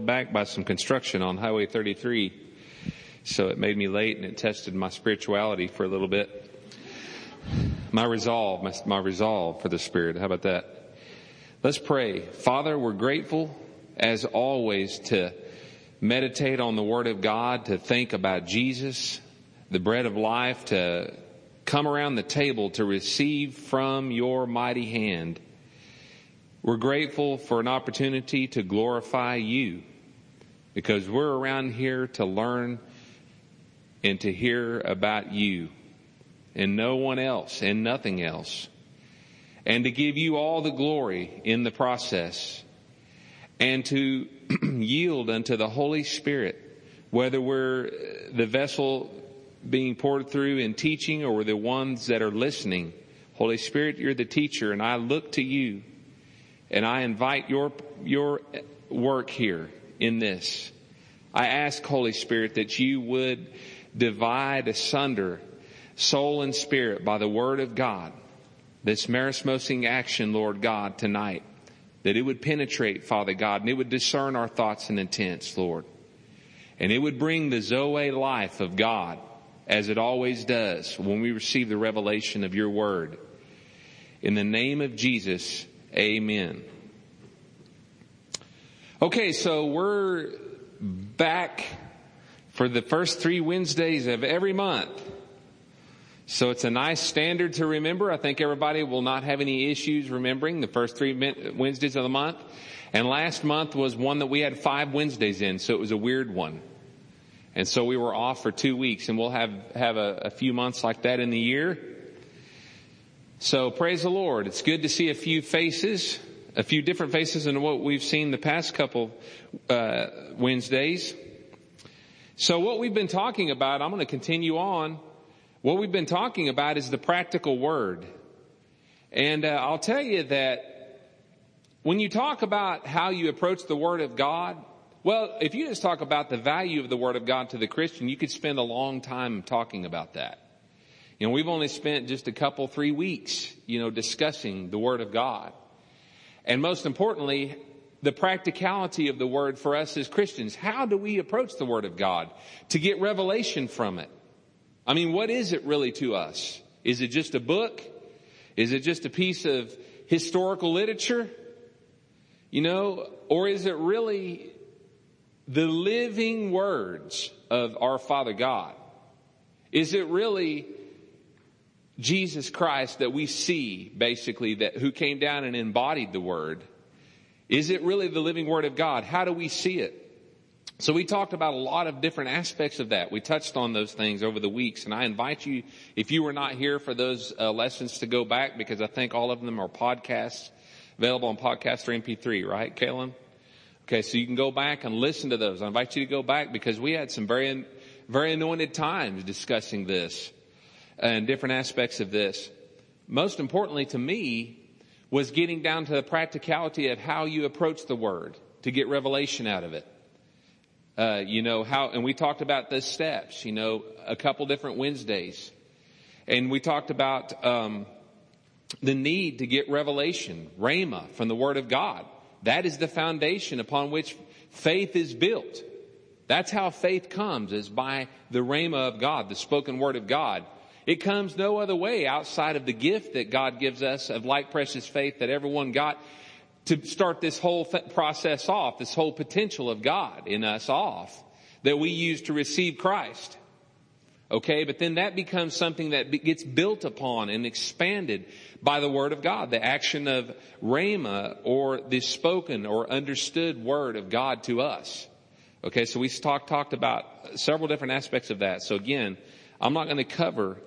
held back by some construction on Highway 33. So it made me late and it tested my spirituality for a little bit. My resolve, my, my resolve for the Spirit. How about that? Let's pray. Father, we're grateful as always to meditate on the Word of God, to think about Jesus, the bread of life, to come around the table to receive from your mighty hand. We're grateful for an opportunity to glorify you because we're around here to learn and to hear about you and no one else and nothing else and to give you all the glory in the process and to yield unto the Holy Spirit, whether we're uh, the vessel being poured through in teaching or the ones that are listening. Holy Spirit, you're the teacher and I look to you and I invite your, your work here in this. I ask Holy Spirit that you would divide asunder soul and spirit by the word of God. This merismosing action, Lord God, tonight that it would penetrate, Father God, and it would discern our thoughts and intents, Lord. And it would bring the Zoe life of God, as it always does when we receive the revelation of your word. In the name of Jesus, amen. Okay, so we're back for the first three Wednesdays of every month. So it's a nice standard to remember. I think everybody will not have any issues remembering the first three Wednesdays of the month. And last month was one that we had five Wednesdays in, so it was a weird one. And so we were off for two weeks and we'll have, have a, a few months like that in the year. So praise the Lord. It's good to see a few faces, a few different faces than what we've seen the past couple, uh, Wednesdays. So what we've been talking about, I'm going to continue on what we've been talking about is the practical word. And uh, I'll tell you that when you talk about how you approach the Word of God, well, if you just talk about the value of the Word of God to the Christian, you could spend a long time talking about that. You know, we've only spent just a couple, three weeks, you know, discussing the Word of God. And most importantly, the practicality of the Word for us as Christians. How do we approach the Word of God to get revelation from it? I mean, what is it really to us? Is it just a book? Is it just a piece of historical literature? You know, or is it really the living words of our Father God? Is it really Jesus Christ that we see basically that who came down and embodied the word? Is it really the living word of God? How do we see it? So we talked about a lot of different aspects of that. We touched on those things over the weeks, and I invite you, if you were not here for those uh, lessons, to go back because I think all of them are podcasts available on podcast or MP3, right, Kalen? Okay, so you can go back and listen to those. I invite you to go back because we had some very, very anointed times discussing this and different aspects of this. Most importantly to me was getting down to the practicality of how you approach the word to get revelation out of it. Uh, you know, how, and we talked about the steps, you know, a couple different Wednesdays. And we talked about, um, the need to get revelation, Rhema, from the Word of God. That is the foundation upon which faith is built. That's how faith comes, is by the Rhema of God, the spoken Word of God. It comes no other way outside of the gift that God gives us of like precious faith that everyone got to start this whole th- process off, this whole potential of God in us off that we use to receive Christ. Okay, but then that becomes something that gets built upon and expanded by the Word of God, the action of Rhema or the spoken or understood Word of God to us. Okay, so we talked, talked about several different aspects of that. So again, I'm not going to cover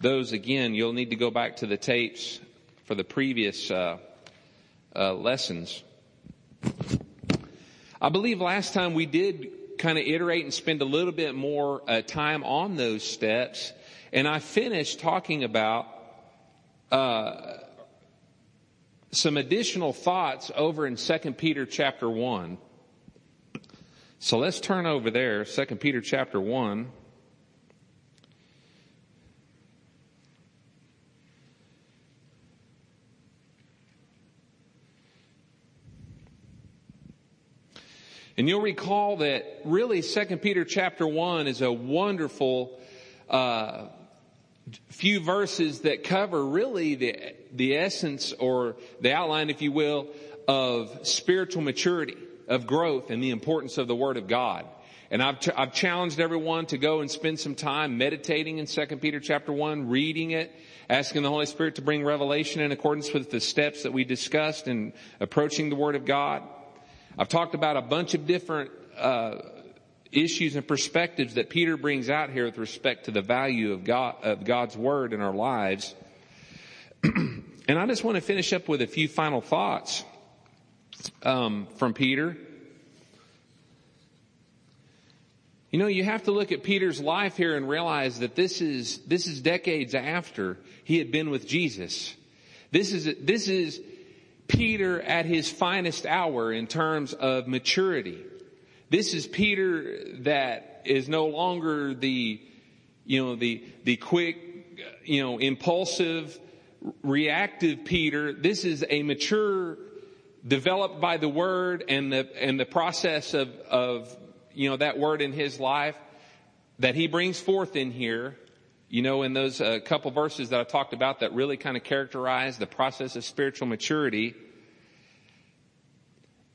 those again. You'll need to go back to the tapes for the previous, uh, uh, lessons. I believe last time we did kind of iterate and spend a little bit more uh, time on those steps, and I finished talking about uh, some additional thoughts over in Second Peter chapter one. So let's turn over there, Second Peter chapter one. And you'll recall that really 2 Peter chapter 1 is a wonderful uh, few verses that cover really the, the essence or the outline, if you will, of spiritual maturity, of growth and the importance of the Word of God. And I've, I've challenged everyone to go and spend some time meditating in 2 Peter chapter 1, reading it, asking the Holy Spirit to bring revelation in accordance with the steps that we discussed in approaching the Word of God. I've talked about a bunch of different uh, issues and perspectives that Peter brings out here with respect to the value of God of God's Word in our lives. and I just want to finish up with a few final thoughts um, from Peter. You know, you have to look at Peter's life here and realize that this is this is decades after he had been with Jesus. This is this is Peter at his finest hour in terms of maturity. This is Peter that is no longer the, you know, the, the quick, you know, impulsive, reactive Peter. This is a mature, developed by the word and the, and the process of, of, you know, that word in his life that he brings forth in here you know, in those uh, couple verses that I talked about that really kind of characterize the process of spiritual maturity.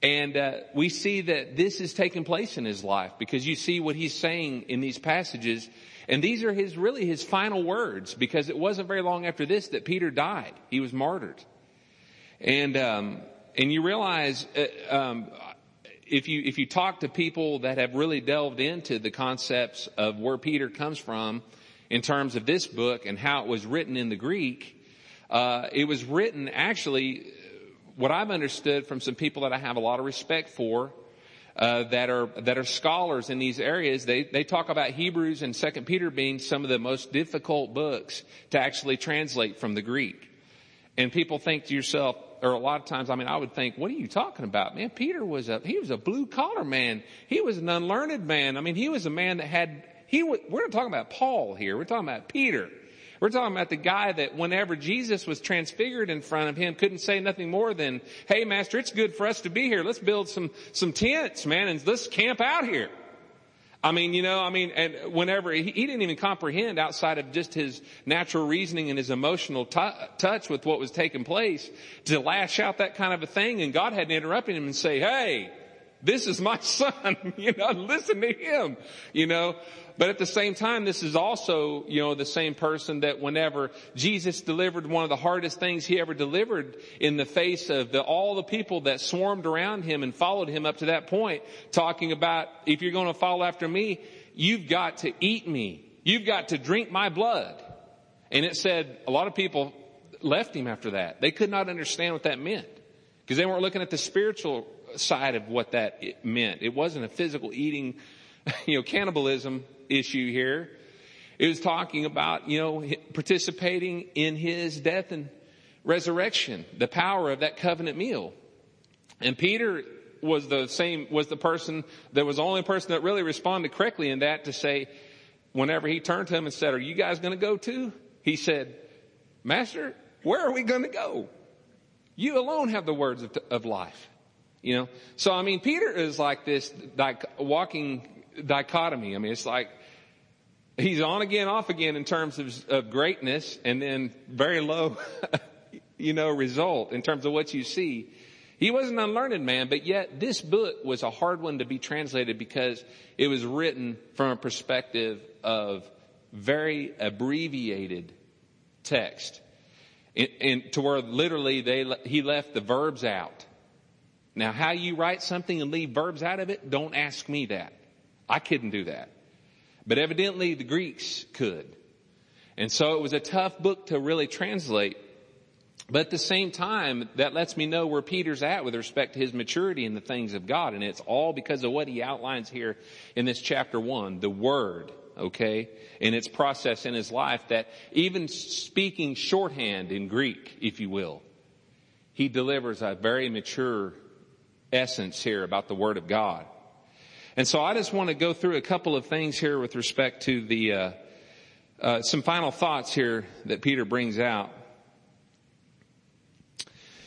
And uh, we see that this is taking place in his life because you see what he's saying in these passages. And these are his, really his final words because it wasn't very long after this that Peter died. He was martyred. And, um, and you realize, uh, um, if you, if you talk to people that have really delved into the concepts of where Peter comes from, in terms of this book and how it was written in the Greek. Uh, it was written actually, what I've understood from some people that I have a lot of respect for, uh, that are that are scholars in these areas. They they talk about Hebrews and Second Peter being some of the most difficult books to actually translate from the Greek. And people think to yourself, or a lot of times, I mean, I would think, what are you talking about, man? Peter was a he was a blue collar man. He was an unlearned man. I mean, he was a man that had he, we're not talking about Paul here. We're talking about Peter. We're talking about the guy that whenever Jesus was transfigured in front of him couldn't say nothing more than, hey master, it's good for us to be here. Let's build some, some tents, man, and let's camp out here. I mean, you know, I mean, and whenever he, he didn't even comprehend outside of just his natural reasoning and his emotional t- touch with what was taking place to lash out that kind of a thing. And God had to interrupt him and say, hey, this is my son, you know, listen to him, you know. But at the same time, this is also, you know, the same person that whenever Jesus delivered one of the hardest things he ever delivered in the face of the, all the people that swarmed around him and followed him up to that point, talking about, if you're going to follow after me, you've got to eat me. You've got to drink my blood. And it said a lot of people left him after that. They could not understand what that meant because they weren't looking at the spiritual side of what that meant. It wasn't a physical eating, you know, cannibalism issue here. It was talking about, you know, participating in his death and resurrection, the power of that covenant meal. And Peter was the same, was the person that was the only person that really responded correctly in that to say, whenever he turned to him and said, are you guys going to go too? He said, Master, where are we going to go? You alone have the words of, of life. You know? So, I mean, Peter is like this like walking dichotomy. I mean, it's like he's on again, off again in terms of, of greatness and then very low, you know, result in terms of what you see. He was an unlearned man, but yet this book was a hard one to be translated because it was written from a perspective of very abbreviated text. And, to where literally they, he left the verbs out. Now, how you write something and leave verbs out of it, don't ask me that. I couldn't do that. But evidently the Greeks could. And so it was a tough book to really translate. But at the same time, that lets me know where Peter's at with respect to his maturity in the things of God. And it's all because of what he outlines here in this chapter one, the word, okay, in its process in his life that even speaking shorthand in Greek, if you will, he delivers a very mature essence here about the word of God. And so I just want to go through a couple of things here with respect to the, uh, uh, some final thoughts here that Peter brings out.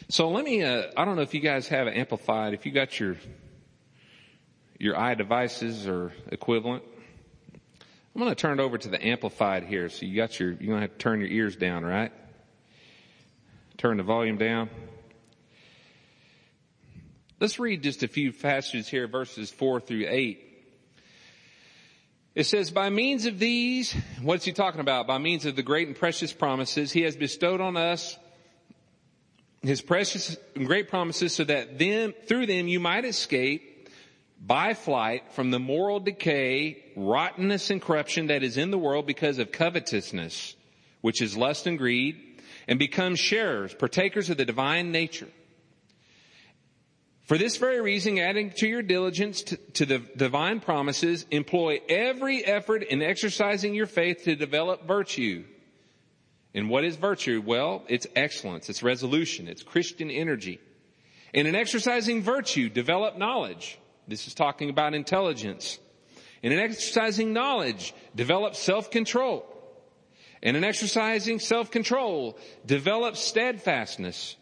So let me, uh, I don't know if you guys have amplified, if you got your, your eye devices or equivalent. I'm going to turn it over to the amplified here. So you got your, you're going to have to turn your ears down, right? Turn the volume down. Let's read just a few passages here, verses four through eight. It says, by means of these, what's he talking about? By means of the great and precious promises, he has bestowed on us his precious and great promises so that them, through them you might escape by flight from the moral decay, rottenness, and corruption that is in the world because of covetousness, which is lust and greed, and become sharers, partakers of the divine nature. For this very reason, adding to your diligence to, to, the divine promises, employ every effort in exercising your faith to develop virtue. And what is virtue? Well, it's excellence, it's resolution, it's Christian energy. And in exercising virtue, develop knowledge. This is talking about intelligence. And in exercising knowledge, develop self-control. And in exercising self-control, develop steadfastness,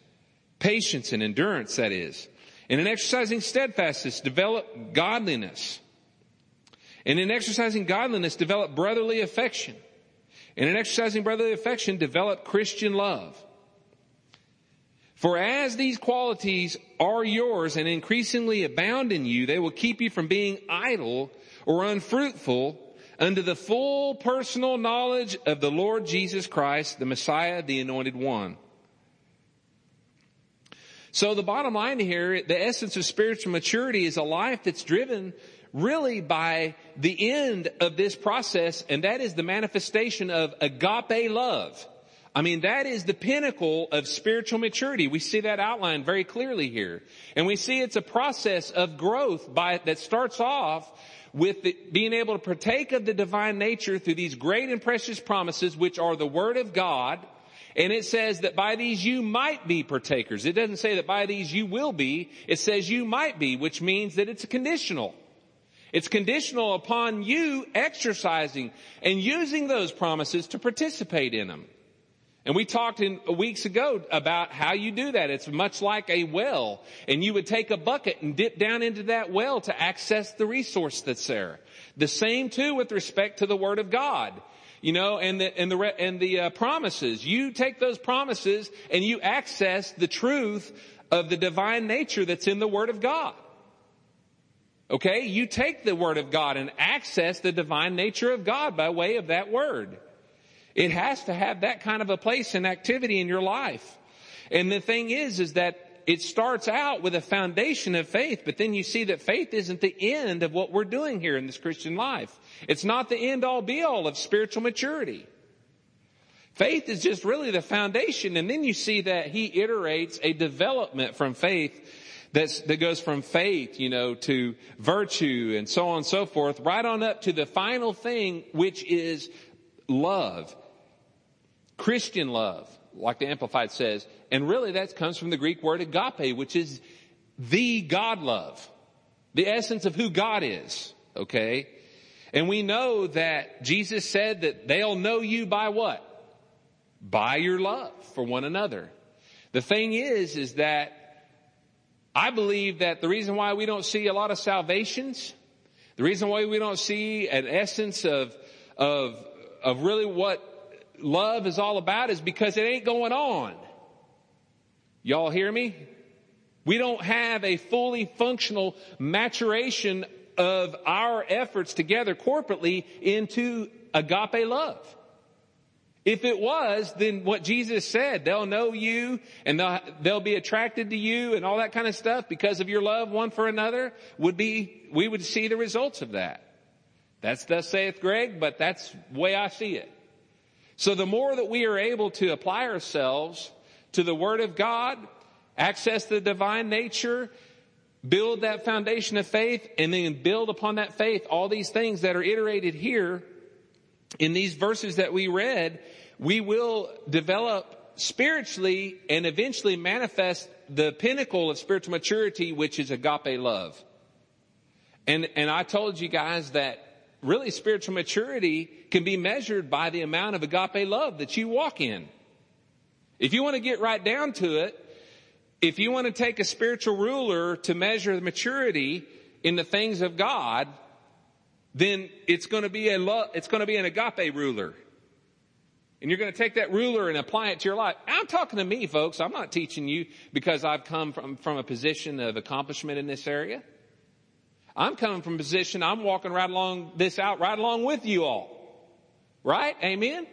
patience and endurance, that is. And in exercising steadfastness, develop godliness. And in exercising godliness, develop brotherly affection. And in exercising brotherly affection, develop Christian love. For as these qualities are yours and increasingly abound in you, they will keep you from being idle or unfruitful unto the full personal knowledge of the Lord Jesus Christ, the Messiah, the anointed one. So the bottom line here, the essence of spiritual maturity is a life that's driven really by the end of this process, and that is the manifestation of agape love. I mean, that is the pinnacle of spiritual maturity. We see that outlined very clearly here. And we see it's a process of growth by, that starts off with the, being able to partake of the divine nature through these great and precious promises, which are the Word of God. And it says that by these you might be partakers. It doesn't say that by these you will be. It says you might be, which means that it's conditional. It's conditional upon you exercising and using those promises to participate in them. And we talked in weeks ago about how you do that. It's much like a well. And you would take a bucket and dip down into that well to access the resource that's there. The same too with respect to the Word of God. You know, and the, and the, and the uh, promises. You take those promises and you access the truth of the divine nature that's in the Word of God. Okay? You take the Word of God and access the divine nature of God by way of that Word. It has to have that kind of a place and activity in your life. And the thing is, is that it starts out with a foundation of faith, but then you see that faith isn't the end of what we're doing here in this Christian life. It's not the end all be all of spiritual maturity. Faith is just really the foundation, and then you see that he iterates a development from faith that goes from faith, you know, to virtue and so on and so forth, right on up to the final thing, which is love. Christian love, like the Amplified says, and really that comes from the Greek word agape, which is the God love. The essence of who God is, okay? And we know that Jesus said that they'll know you by what? By your love for one another. The thing is, is that I believe that the reason why we don't see a lot of salvations, the reason why we don't see an essence of, of, of really what love is all about is because it ain't going on. Y'all hear me? We don't have a fully functional maturation of our efforts together corporately into agape love. If it was, then what Jesus said, they'll know you and they'll, they'll be attracted to you and all that kind of stuff because of your love one for another would be, we would see the results of that. That's thus saith Greg, but that's the way I see it. So the more that we are able to apply ourselves to the Word of God, access the divine nature, build that foundation of faith, and then build upon that faith all these things that are iterated here in these verses that we read, we will develop spiritually and eventually manifest the pinnacle of spiritual maturity, which is agape love. And, and I told you guys that really spiritual maturity can be measured by the amount of agape love that you walk in. If you want to get right down to it, if you want to take a spiritual ruler to measure the maturity, in the things of God, then it's going to be a lo- it's going to be an agape ruler. And you're going to take that ruler and apply it to your life. I'm talking to me, folks. I'm not teaching you because I've come from, from a position of accomplishment in this area. I'm coming from a position, I'm walking right along this out, right along with you all. Right? Amen?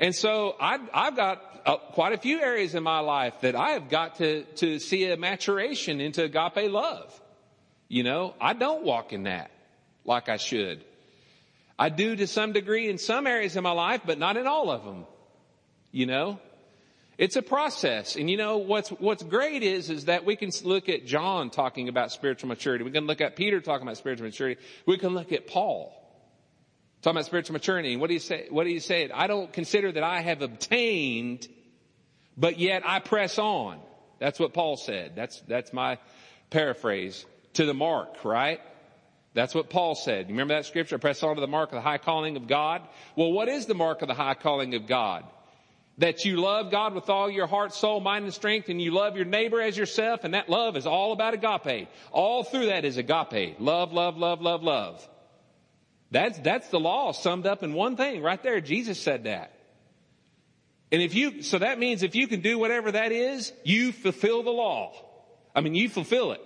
And so I, I've got uh, quite a few areas in my life that I have got to, to see a maturation into agape love. You know, I don't walk in that like I should. I do to some degree in some areas of my life, but not in all of them. You know, it's a process. And you know, what's, what's great is, is that we can look at John talking about spiritual maturity. We can look at Peter talking about spiritual maturity. We can look at Paul talking about spiritual maturity. What do you say? What do you say? I don't consider that I have obtained, but yet I press on. That's what Paul said. That's, that's my paraphrase to the mark, right? That's what Paul said. You remember that scripture? Press on to the mark of the high calling of God. Well, what is the mark of the high calling of God? That you love God with all your heart, soul, mind, and strength, and you love your neighbor as yourself, and that love is all about agape. All through that is agape. Love, love, love, love, love. That's, that's the law summed up in one thing right there. Jesus said that. And if you, so that means if you can do whatever that is, you fulfill the law. I mean, you fulfill it.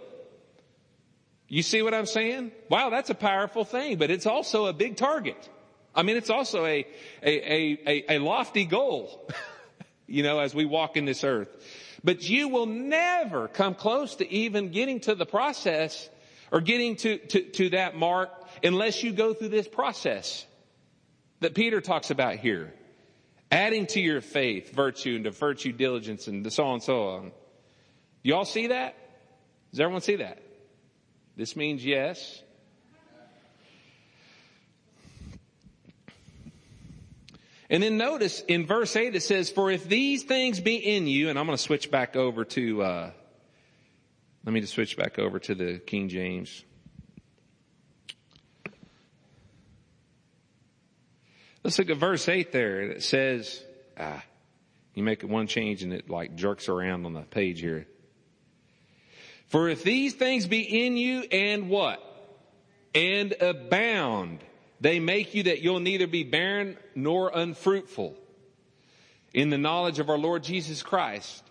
You see what I'm saying? Wow, that's a powerful thing, but it's also a big target. I mean, it's also a, a, a, a lofty goal, you know, as we walk in this earth. But you will never come close to even getting to the process or getting to, to, to that mark unless you go through this process that Peter talks about here. Adding to your faith virtue and to virtue diligence and so on and so on. Do You all see that? Does everyone see that? This means yes. And then notice in verse 8 it says, For if these things be in you, and I'm going to switch back over to, uh, let me just switch back over to the King James. Let's look at verse 8 there. It says, ah, you make one change and it like jerks around on the page here. For if these things be in you and what? And abound, they make you that you'll neither be barren nor unfruitful in the knowledge of our Lord Jesus Christ.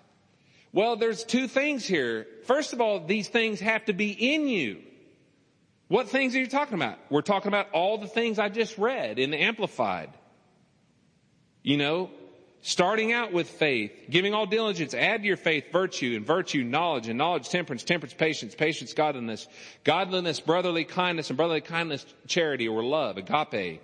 Well, there's two things here. First of all, these things have to be in you. What things are you talking about? We're talking about all the things I just read in the Amplified. You know, starting out with faith, giving all diligence, add to your faith virtue, and virtue knowledge, and knowledge temperance, temperance patience, patience godliness, godliness brotherly kindness, and brotherly kindness charity or love, agape.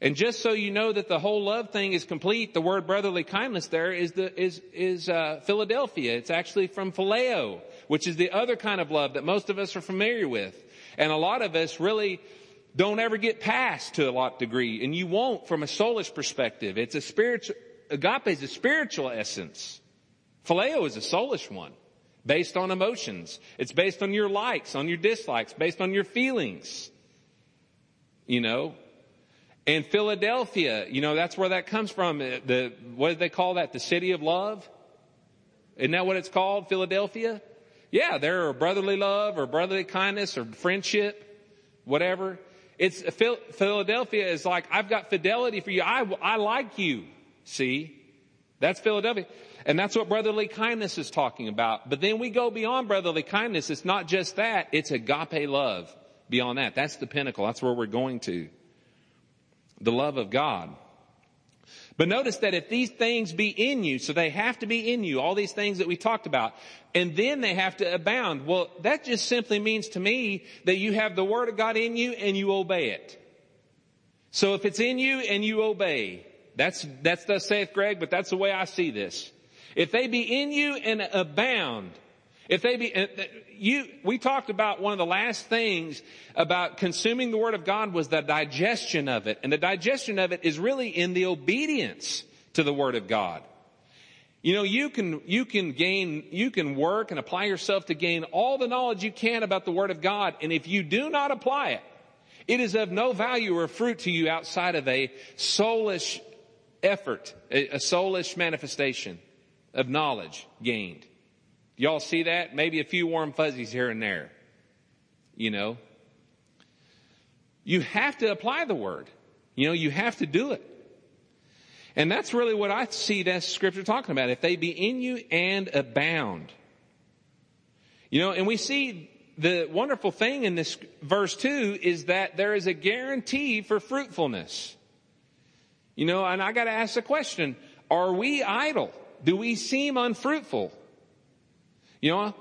And just so you know that the whole love thing is complete, the word brotherly kindness there is the is is uh, Philadelphia. It's actually from phileo, which is the other kind of love that most of us are familiar with. And a lot of us really don't ever get past to a lot degree, and you won't from a soulish perspective. It's a spiritual, agape is a spiritual essence. Phileo is a soulish one, based on emotions. It's based on your likes, on your dislikes, based on your feelings. You know? And Philadelphia, you know, that's where that comes from. Uh, the, what do they call that? The city of love? Isn't that what it's called? Philadelphia? Yeah, there are brotherly love or brotherly kindness or friendship, whatever. It's Philadelphia is like, I've got fidelity for you. I, I like you. See? That's Philadelphia. And that's what brotherly kindness is talking about. But then we go beyond brotherly kindness. It's not just that. It's agape love beyond that. That's the pinnacle. That's where we're going to. The love of God. But notice that if these things be in you, so they have to be in you, all these things that we talked about, and then they have to abound. Well, that just simply means to me that you have the Word of God in you and you obey it. So if it's in you and you obey, that's, that's thus saith Greg, but that's the way I see this. If they be in you and abound, if they be, uh, you, we talked about one of the last things about consuming the Word of God was the digestion of it. And the digestion of it is really in the obedience to the Word of God. You know, you can, you can gain, you can work and apply yourself to gain all the knowledge you can about the Word of God. And if you do not apply it, it is of no value or fruit to you outside of a soulish effort, a, a soulish manifestation of knowledge gained. Y'all see that? Maybe a few warm fuzzies here and there. you know. You have to apply the word. You know, you have to do it. And that's really what I see that scripture talking about. If they be in you and abound. You know, and we see the wonderful thing in this verse too is that there is a guarantee for fruitfulness. You know, and I gotta ask the question, are we idle? Do we seem unfruitful? You know,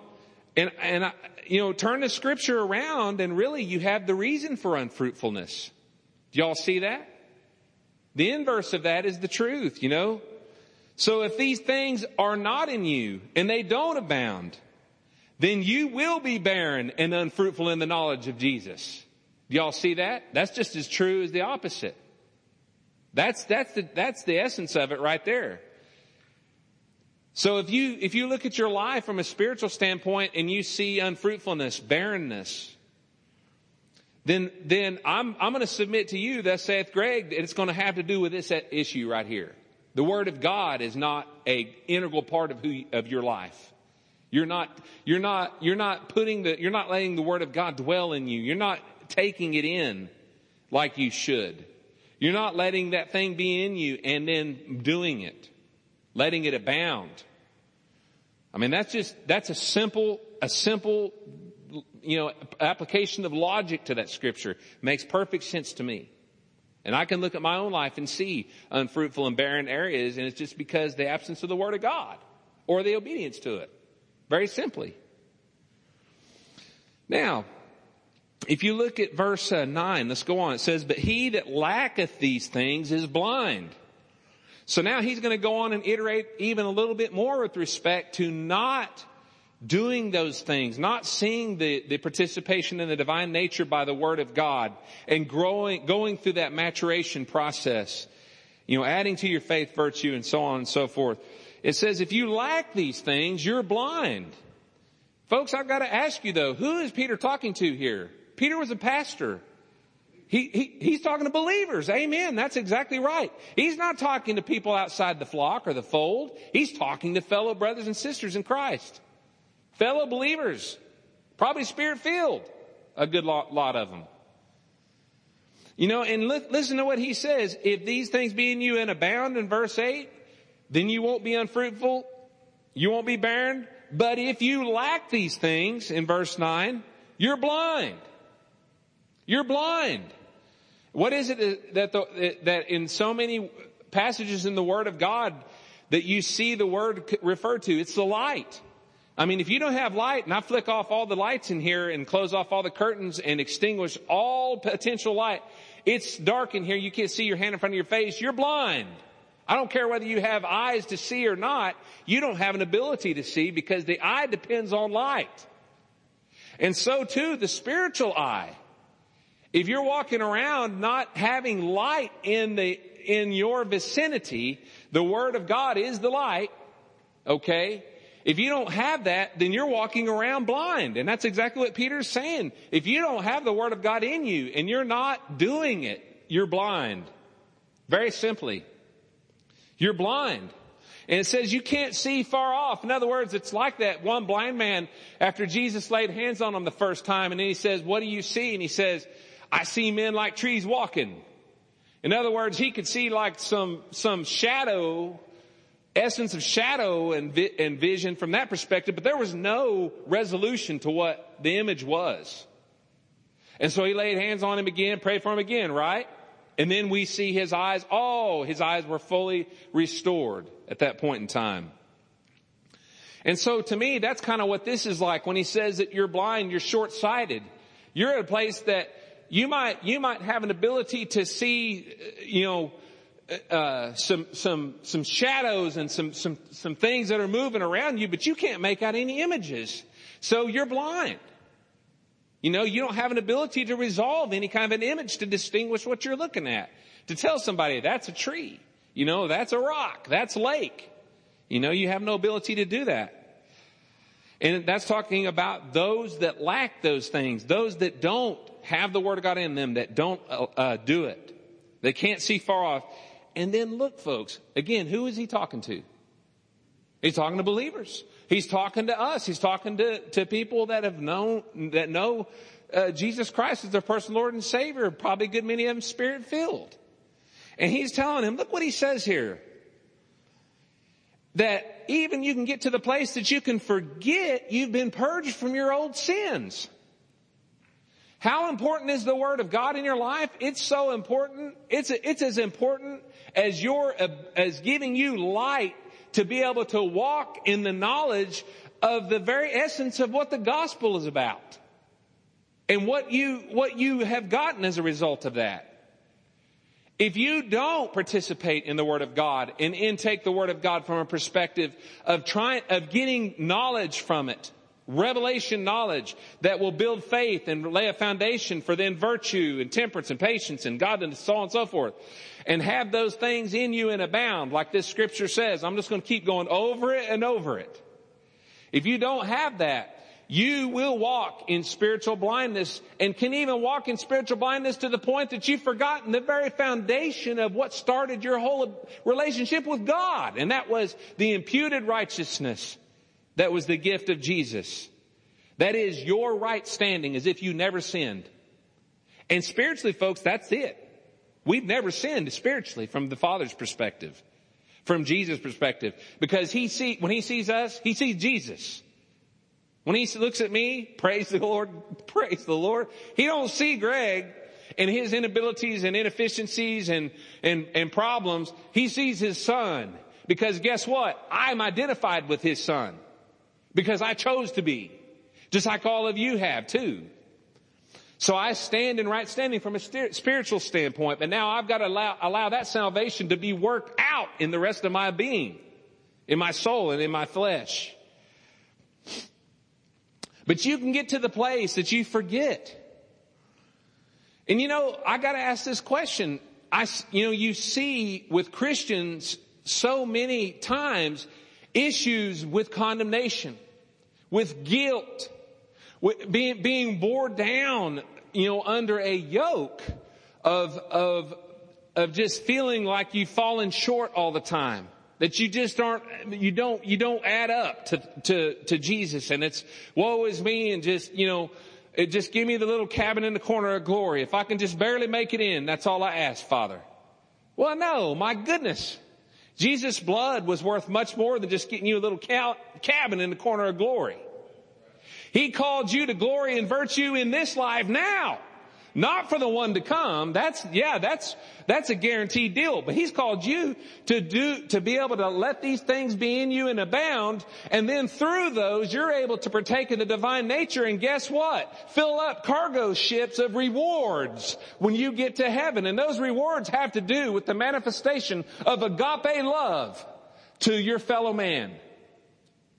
and, and, I, you know, turn the scripture around and really you have the reason for unfruitfulness. Do y'all see that? The inverse of that is the truth, you know? So if these things are not in you and they don't abound, then you will be barren and unfruitful in the knowledge of Jesus. Do y'all see that? That's just as true as the opposite. That's, that's the, that's the essence of it right there. So if you, if you look at your life from a spiritual standpoint and you see unfruitfulness, barrenness, then, then I'm, I'm going to submit to you that saith Greg, that it's going to have to do with this issue right here. The Word of God is not a integral part of who, of your life. You're not, you're not, you're not putting the, you're not letting the Word of God dwell in you. You're not taking it in like you should. You're not letting that thing be in you and then doing it. Letting it abound. I mean, that's just, that's a simple, a simple you know, application of logic to that scripture makes perfect sense to me. And I can look at my own life and see unfruitful and barren areas, and it's just because the absence of the Word of God or the obedience to it. Very simply. Now, if you look at verse uh, 9, let's go on. It says, But he that lacketh these things is blind. So now he's going to go on and iterate even a little bit more with respect to not doing those things, not seeing the, the participation in the divine nature by the word of God and growing, going through that maturation process, you know, adding to your faith virtue and so on and so forth. It says if you lack these things, you're blind. Folks, I've got to ask you though, who is Peter talking to here? Peter was a pastor. He, he, he's talking to believers. Amen. That's exactly right. He's not talking to people outside the flock or the fold. He's talking to fellow brothers and sisters in Christ. Fellow believers, probably spirit filled, a good lot, lot of them. You know, and li- listen to what he says. If these things be in you and abound in verse 8, then you won't be unfruitful. You won't be barren. But if you lack these things in verse 9, you're blind. You're blind. What is it that, the, that in so many passages in the Word of God that you see the word referred to? It's the light. I mean, if you don't have light and I flick off all the lights in here and close off all the curtains and extinguish all potential light, it's dark in here. You can't see your hand in front of your face. You're blind. I don't care whether you have eyes to see or not. You don't have an ability to see because the eye depends on light. And so too, the spiritual eye. If you're walking around not having light in the, in your vicinity, the Word of God is the light, okay? If you don't have that, then you're walking around blind. And that's exactly what Peter's saying. If you don't have the Word of God in you and you're not doing it, you're blind. Very simply. You're blind. And it says you can't see far off. In other words, it's like that one blind man after Jesus laid hands on him the first time and then he says, what do you see? And he says, I see men like trees walking. In other words, he could see like some, some shadow essence of shadow and, vi- and vision from that perspective, but there was no resolution to what the image was. And so he laid hands on him again, prayed for him again, right? And then we see his eyes, oh, his eyes were fully restored at that point in time. And so to me, that's kind of what this is like when he says that you're blind, you're short-sighted. You're at a place that you might, you might have an ability to see, you know, uh, some some some shadows and some some some things that are moving around you, but you can't make out any images. So you're blind. You know, you don't have an ability to resolve any kind of an image to distinguish what you're looking at. To tell somebody that's a tree, you know, that's a rock, that's lake. You know, you have no ability to do that. And that's talking about those that lack those things, those that don't have the Word of God in them, that don't uh, uh do it. They can't see far off. And then look, folks, again, who is he talking to? He's talking to believers. He's talking to us. He's talking to, to people that have known, that know uh, Jesus Christ as their personal Lord and Savior, probably a good many of them spirit filled. And he's telling him, look what he says here. That even you can get to the place that you can forget you've been purged from your old sins. How important is the Word of God in your life? It's so important. It's, it's as important as your, as giving you light to be able to walk in the knowledge of the very essence of what the gospel is about. And what you, what you have gotten as a result of that. If you don't participate in the Word of God and intake the Word of God from a perspective of trying, of getting knowledge from it, revelation knowledge that will build faith and lay a foundation for then virtue and temperance and patience and godliness, so on and so forth. And have those things in you and abound, like this scripture says. I'm just going to keep going over it and over it. If you don't have that, you will walk in spiritual blindness and can even walk in spiritual blindness to the point that you've forgotten the very foundation of what started your whole relationship with God. And that was the imputed righteousness that was the gift of Jesus. That is your right standing as if you never sinned. And spiritually, folks, that's it. We've never sinned spiritually from the Father's perspective, from Jesus' perspective, because he see, when he sees us, he sees Jesus. When he looks at me, praise the Lord, praise the Lord. He don't see Greg and his inabilities and inefficiencies and, and, and problems. He sees his son because guess what? I'm identified with his son because I chose to be, just like all of you have too. So I stand in right standing from a spiritual standpoint, but now I've got to allow, allow that salvation to be worked out in the rest of my being, in my soul and in my flesh. But you can get to the place that you forget. And you know, I gotta ask this question. I, you know, you see with Christians so many times issues with condemnation with guilt, with being, being bore down, you know, under a yoke of, of, of just feeling like you've fallen short all the time. That you just aren't, you don't, you don't add up to, to, to Jesus and it's woe is me and just, you know, it just give me the little cabin in the corner of glory. If I can just barely make it in, that's all I ask, Father. Well, no, my goodness. Jesus' blood was worth much more than just getting you a little cabin in the corner of glory. He called you to glory and virtue in this life now. Not for the one to come. That's, yeah, that's, that's a guaranteed deal. But he's called you to do, to be able to let these things be in you and abound. And then through those, you're able to partake in the divine nature. And guess what? Fill up cargo ships of rewards when you get to heaven. And those rewards have to do with the manifestation of agape love to your fellow man.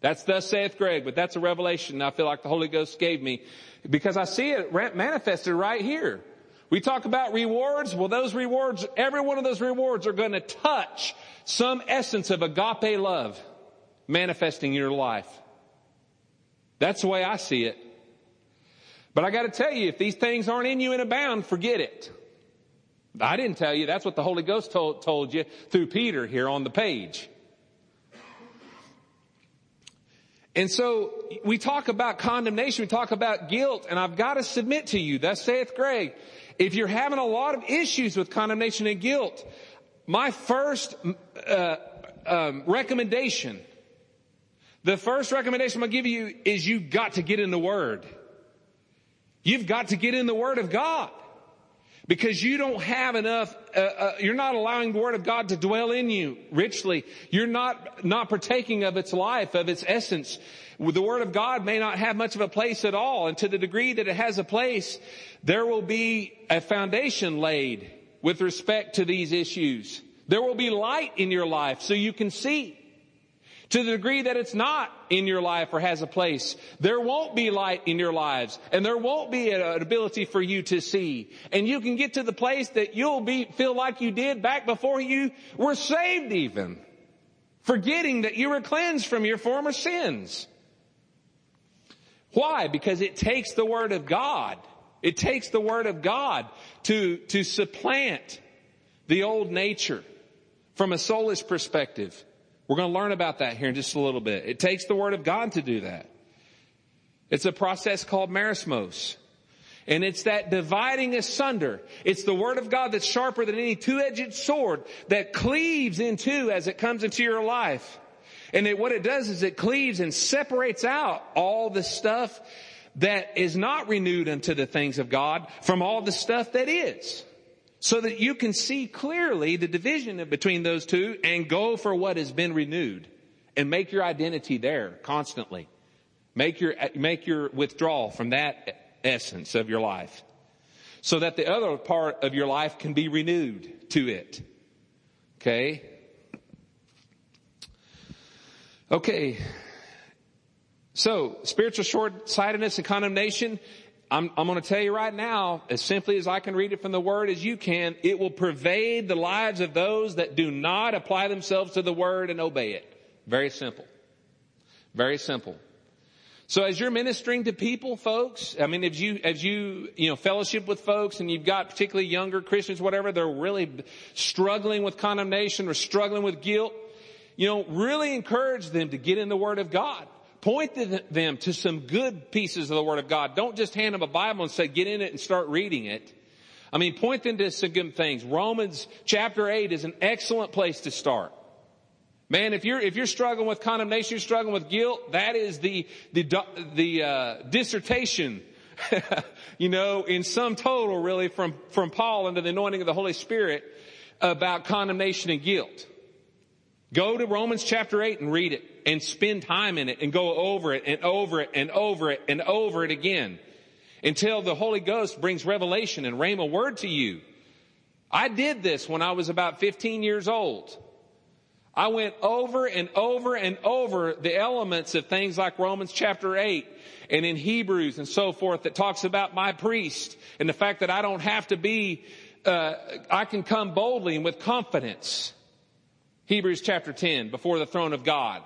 That's thus saith Greg, but that's a revelation I feel like the Holy Ghost gave me because I see it manifested right here. We talk about rewards. Well, those rewards, every one of those rewards are going to touch some essence of agape love manifesting in your life. That's the way I see it. But I got to tell you, if these things aren't in you and abound, forget it. I didn't tell you. That's what the Holy Ghost told, told you through Peter here on the page. And so we talk about condemnation, we talk about guilt, and I've got to submit to you, thus saith Greg, if you're having a lot of issues with condemnation and guilt, my first uh, um, recommendation, the first recommendation I'm going to give you is you've got to get in the Word. You've got to get in the Word of God because you don't have enough uh, uh, you're not allowing the word of god to dwell in you richly. You're not not partaking of its life of its essence. The word of god may not have much of a place at all and to the degree that it has a place there will be a foundation laid with respect to these issues. There will be light in your life so you can see to the degree that it's not in your life or has a place, there won't be light in your lives and there won't be an ability for you to see. And you can get to the place that you'll be, feel like you did back before you were saved even. Forgetting that you were cleansed from your former sins. Why? Because it takes the Word of God. It takes the Word of God to, to supplant the old nature from a soulish perspective. We're going to learn about that here in just a little bit. It takes the Word of God to do that. It's a process called merismos. And it's that dividing asunder. It's the word of God that's sharper than any two-edged sword that cleaves into as it comes into your life. And it, what it does is it cleaves and separates out all the stuff that is not renewed unto the things of God from all the stuff that is. So that you can see clearly the division between those two and go for what has been renewed and make your identity there constantly. Make your, make your withdrawal from that essence of your life so that the other part of your life can be renewed to it. Okay? Okay. So, spiritual short-sightedness and condemnation, I'm, I'm going to tell you right now, as simply as I can read it from the Word as you can, it will pervade the lives of those that do not apply themselves to the Word and obey it. Very simple. Very simple. So as you're ministering to people, folks, I mean, as you, as you, you know, fellowship with folks and you've got particularly younger Christians, whatever, they're really struggling with condemnation or struggling with guilt, you know, really encourage them to get in the Word of God. Point them to some good pieces of the Word of God. Don't just hand them a Bible and say, get in it and start reading it. I mean, point them to some good things. Romans chapter 8 is an excellent place to start. Man, if you're, if you're struggling with condemnation, you're struggling with guilt, that is the, the, the, uh, dissertation, you know, in sum total really from, from Paul under the anointing of the Holy Spirit about condemnation and guilt. Go to Romans chapter 8 and read it and spend time in it and go over it and over it and over it and over it again until the Holy Ghost brings revelation and rhema word to you. I did this when I was about 15 years old. I went over and over and over the elements of things like Romans chapter 8 and in Hebrews and so forth that talks about my priest and the fact that I don't have to be, uh, I can come boldly and with confidence. Hebrews chapter 10 before the throne of God.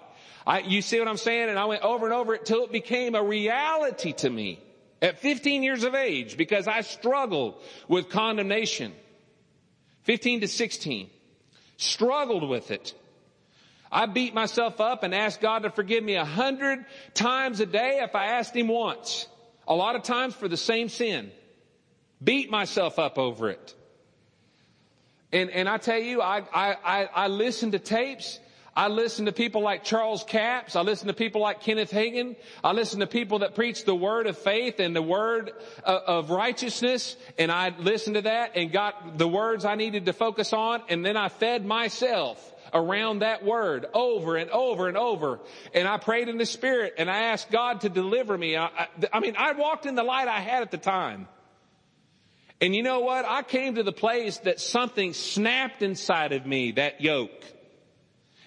I, you see what I'm saying? And I went over and over it till it became a reality to me at 15 years of age because I struggled with condemnation. 15 to 16. Struggled with it. I beat myself up and asked God to forgive me a hundred times a day if I asked Him once. A lot of times for the same sin. Beat myself up over it. And, and I tell you, I, I, I, I listen to tapes. I listen to people like Charles Capps. I listen to people like Kenneth Hagin. I listen to people that preach the word of faith and the word of, of righteousness. And I listened to that and got the words I needed to focus on. And then I fed myself around that word over and over and over. And I prayed in the spirit and I asked God to deliver me. I, I, I, mean, I walked in the light I had at the time. And you know what? I came to the place that something snapped inside of me, that yoke.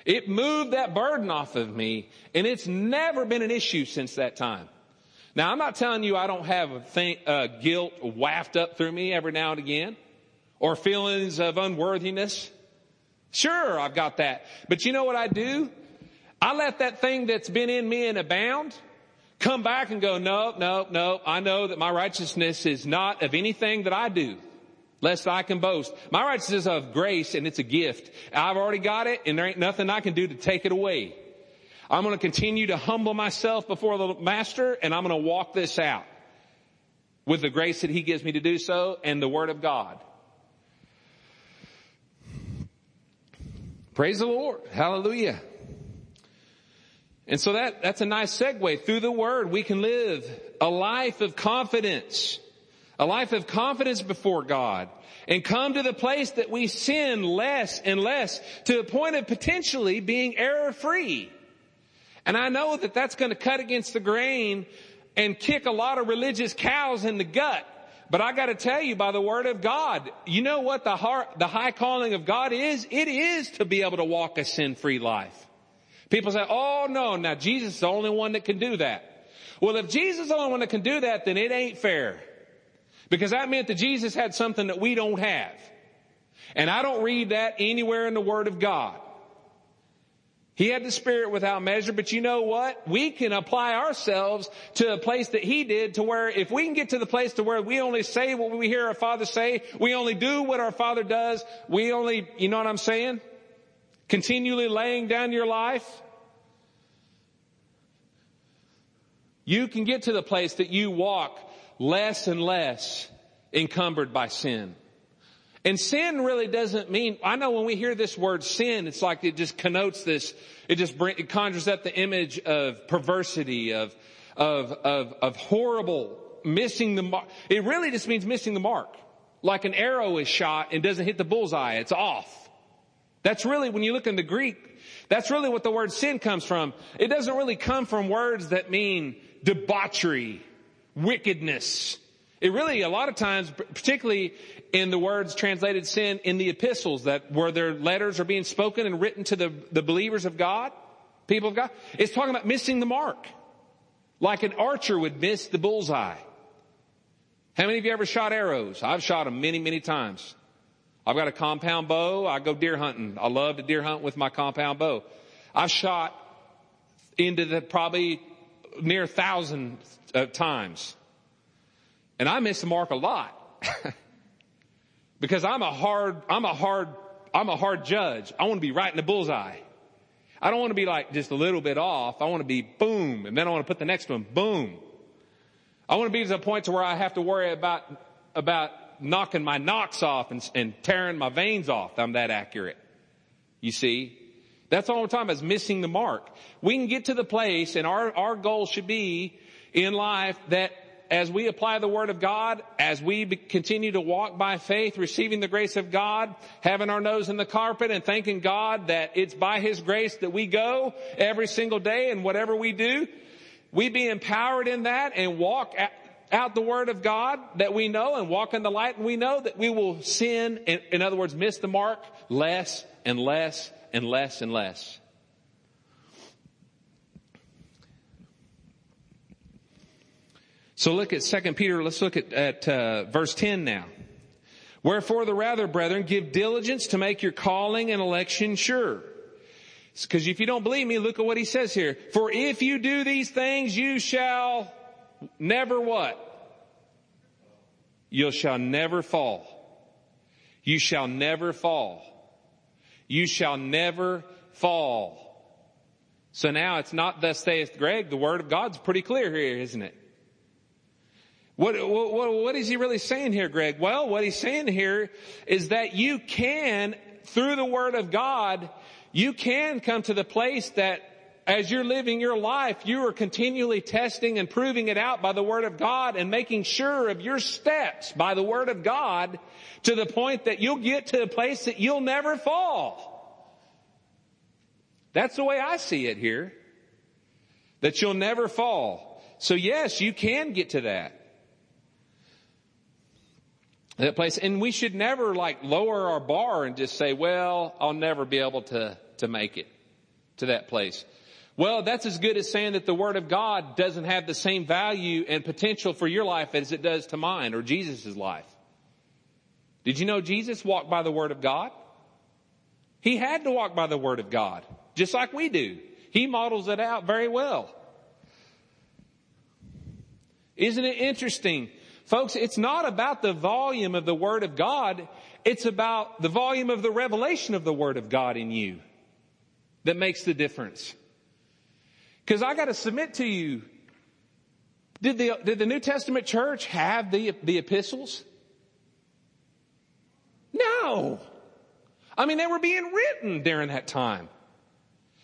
It moved that burden off of me and it's never been an issue since that time. Now I'm not telling you I don't have a thing, uh, guilt waft up through me every now and again or feelings of unworthiness. Sure, I've got that. But you know what I do? I let that thing that's been in me and abound come back and go, no, no, no. I know that my righteousness is not of anything that I do, lest I can boast. My righteousness is of grace and it's a gift. I've already got it and there ain't nothing I can do to take it away. I'm going to continue to humble myself before the master and I'm going to walk this out with the grace that he gives me to do so and the word of God. Praise the Lord. Hallelujah. And so that, that's a nice segue. Through the word, we can live a life of confidence, a life of confidence before God and come to the place that we sin less and less to the point of potentially being error free. And I know that that's going to cut against the grain and kick a lot of religious cows in the gut. But I got to tell you by the word of God, you know what the heart, the high calling of God is? It is to be able to walk a sin-free life. People say, oh no, now Jesus is the only one that can do that. Well, if Jesus is the only one that can do that, then it ain't fair. Because that meant that Jesus had something that we don't have. And I don't read that anywhere in the Word of God. He had the Spirit without measure, but you know what? We can apply ourselves to a place that He did to where if we can get to the place to where we only say what we hear our Father say, we only do what our Father does, we only, you know what I'm saying? Continually laying down your life. You can get to the place that you walk less and less encumbered by sin. And sin really doesn't mean, I know when we hear this word sin, it's like it just connotes this, it just bring, it conjures up the image of perversity, of, of, of, of horrible, missing the mark. It really just means missing the mark. Like an arrow is shot and doesn't hit the bullseye, it's off. That's really, when you look in the Greek, that's really what the word sin comes from. It doesn't really come from words that mean debauchery, wickedness, it really, a lot of times, particularly in the words translated sin in the epistles that where their letters are being spoken and written to the, the believers of God, people of God, it's talking about missing the mark. Like an archer would miss the bullseye. How many of you ever shot arrows? I've shot them many, many times. I've got a compound bow. I go deer hunting. I love to deer hunt with my compound bow. I've shot into the probably near a thousand uh, times. And I miss the mark a lot. because I'm a hard, I'm a hard, I'm a hard judge. I want to be right in the bullseye. I don't want to be like just a little bit off. I want to be boom, and then I want to put the next one boom. I want to be to the point to where I have to worry about about knocking my nocks off and, and tearing my vanes off. I'm that accurate. You see, that's all I'm talking about is missing the mark. We can get to the place, and our our goal should be in life that as we apply the Word of God, as we continue to walk by faith, receiving the grace of God, having our nose in the carpet and thanking God that it's by His grace that we go every single day and whatever we do, we be empowered in that and walk out the Word of God that we know and walk in the light and we know that we will sin, in, in other words, miss the mark less and less and less and less. So look at 2 Peter, let's look at, at uh, verse 10 now. Wherefore the rather, brethren, give diligence to make your calling and election sure. Because if you don't believe me, look at what he says here. For if you do these things, you shall never what? You shall never fall. You shall never fall. You shall never fall. So now it's not thus saith Greg. The word of God's pretty clear here, isn't it? What, what, what is he really saying here, Greg? Well, what he's saying here is that you can, through the Word of God, you can come to the place that as you're living your life, you are continually testing and proving it out by the Word of God and making sure of your steps by the Word of God to the point that you'll get to a place that you'll never fall. That's the way I see it here. That you'll never fall. So yes, you can get to that that place. And we should never like lower our bar and just say, well, I'll never be able to, to make it to that place. Well, that's as good as saying that the Word of God doesn't have the same value and potential for your life as it does to mine or Jesus' life. Did you know Jesus walked by the Word of God? He had to walk by the Word of God, just like we do. He models it out very well. Isn't it interesting Folks, it's not about the volume of the Word of God. It's about the volume of the revelation of the Word of God in you that makes the difference. Cause I gotta submit to you, did the, did the New Testament church have the, the epistles? No. I mean, they were being written during that time.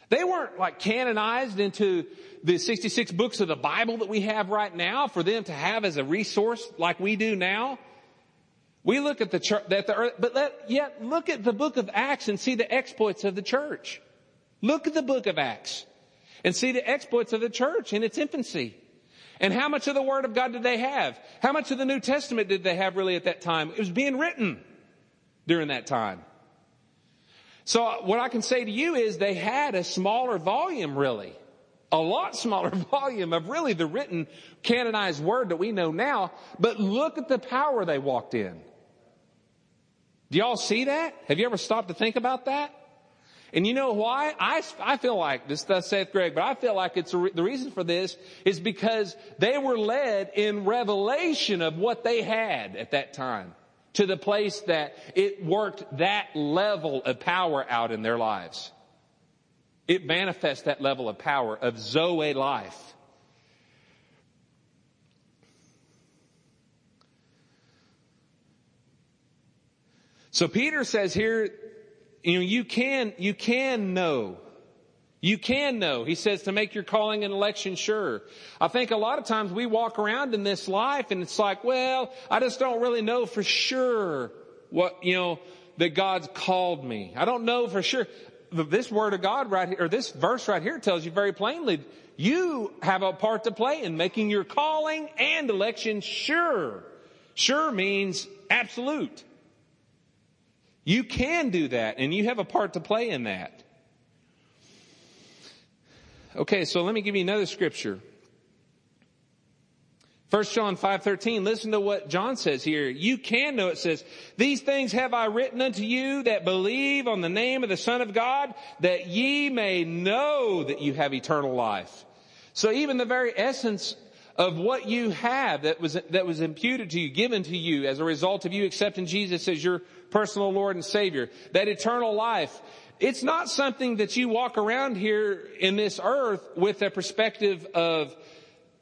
They weren't like canonized into the 66 books of the Bible that we have right now for them to have as a resource like we do now. We look at the church, that the earth, but let, yet look at the book of Acts and see the exploits of the church. Look at the book of Acts and see the exploits of the church in its infancy. And how much of the Word of God did they have? How much of the New Testament did they have really at that time? It was being written during that time. So what I can say to you is they had a smaller volume really. A lot smaller volume of really the written canonized word that we know now, but look at the power they walked in. Do y'all see that? Have you ever stopped to think about that? And you know why? I, I feel like, this does saith Greg, but I feel like it's a, the reason for this is because they were led in revelation of what they had at that time to the place that it worked that level of power out in their lives. It manifests that level of power of Zoe life. So Peter says here, you know, you can, you can know. You can know. He says to make your calling and election sure. I think a lot of times we walk around in this life and it's like, well, I just don't really know for sure what, you know, that God's called me. I don't know for sure. This word of God right here, or this verse right here tells you very plainly, you have a part to play in making your calling and election sure. Sure means absolute. You can do that and you have a part to play in that. Okay, so let me give you another scripture. 1 John 5:13 listen to what John says here. You can know it says these things have I written unto you that believe on the name of the son of God that ye may know that you have eternal life. So even the very essence of what you have that was that was imputed to you given to you as a result of you accepting Jesus as your personal Lord and Savior that eternal life it's not something that you walk around here in this earth with a perspective of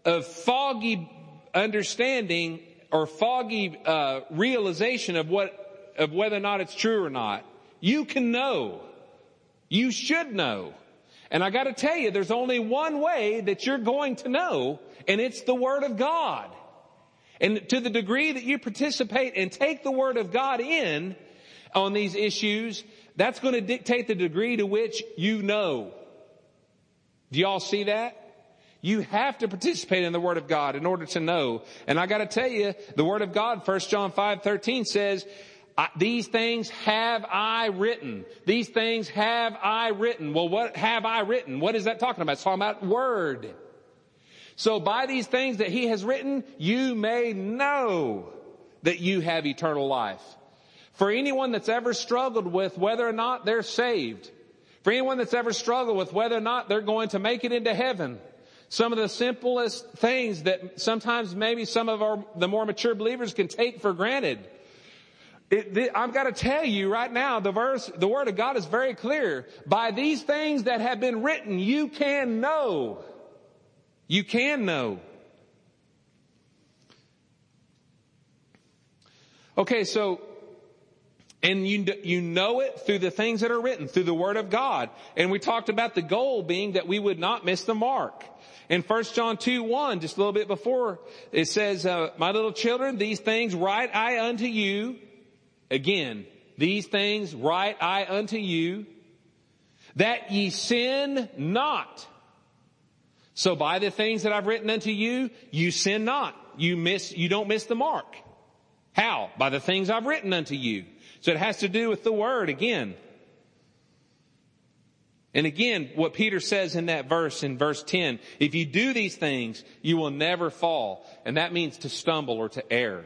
of foggy understanding or foggy uh, realization of what of whether or not it's true or not. You can know. You should know. And I got to tell you, there's only one way that you're going to know, and it's the Word of God. And to the degree that you participate and take the Word of God in on these issues, that's going to dictate the degree to which you know. Do y'all see that? You have to participate in the Word of God in order to know. And I gotta tell you, the Word of God, 1 John 5, 13 says, these things have I written. These things have I written. Well, what have I written? What is that talking about? It's talking about Word. So by these things that He has written, you may know that you have eternal life. For anyone that's ever struggled with whether or not they're saved, for anyone that's ever struggled with whether or not they're going to make it into heaven, some of the simplest things that sometimes maybe some of our, the more mature believers can take for granted. It, I've got to tell you right now, the verse, the word of God is very clear. By these things that have been written, you can know. You can know. Okay, so, and you, you know it through the things that are written, through the Word of God. And we talked about the goal being that we would not miss the mark. In 1 John 2, 1, just a little bit before, it says, uh, My little children, these things write I unto you. Again, these things write I unto you, that ye sin not. So by the things that I've written unto you, you sin not. You miss, you don't miss the mark. How? By the things I've written unto you. So it has to do with the word again. And again, what Peter says in that verse, in verse 10, if you do these things, you will never fall. And that means to stumble or to err.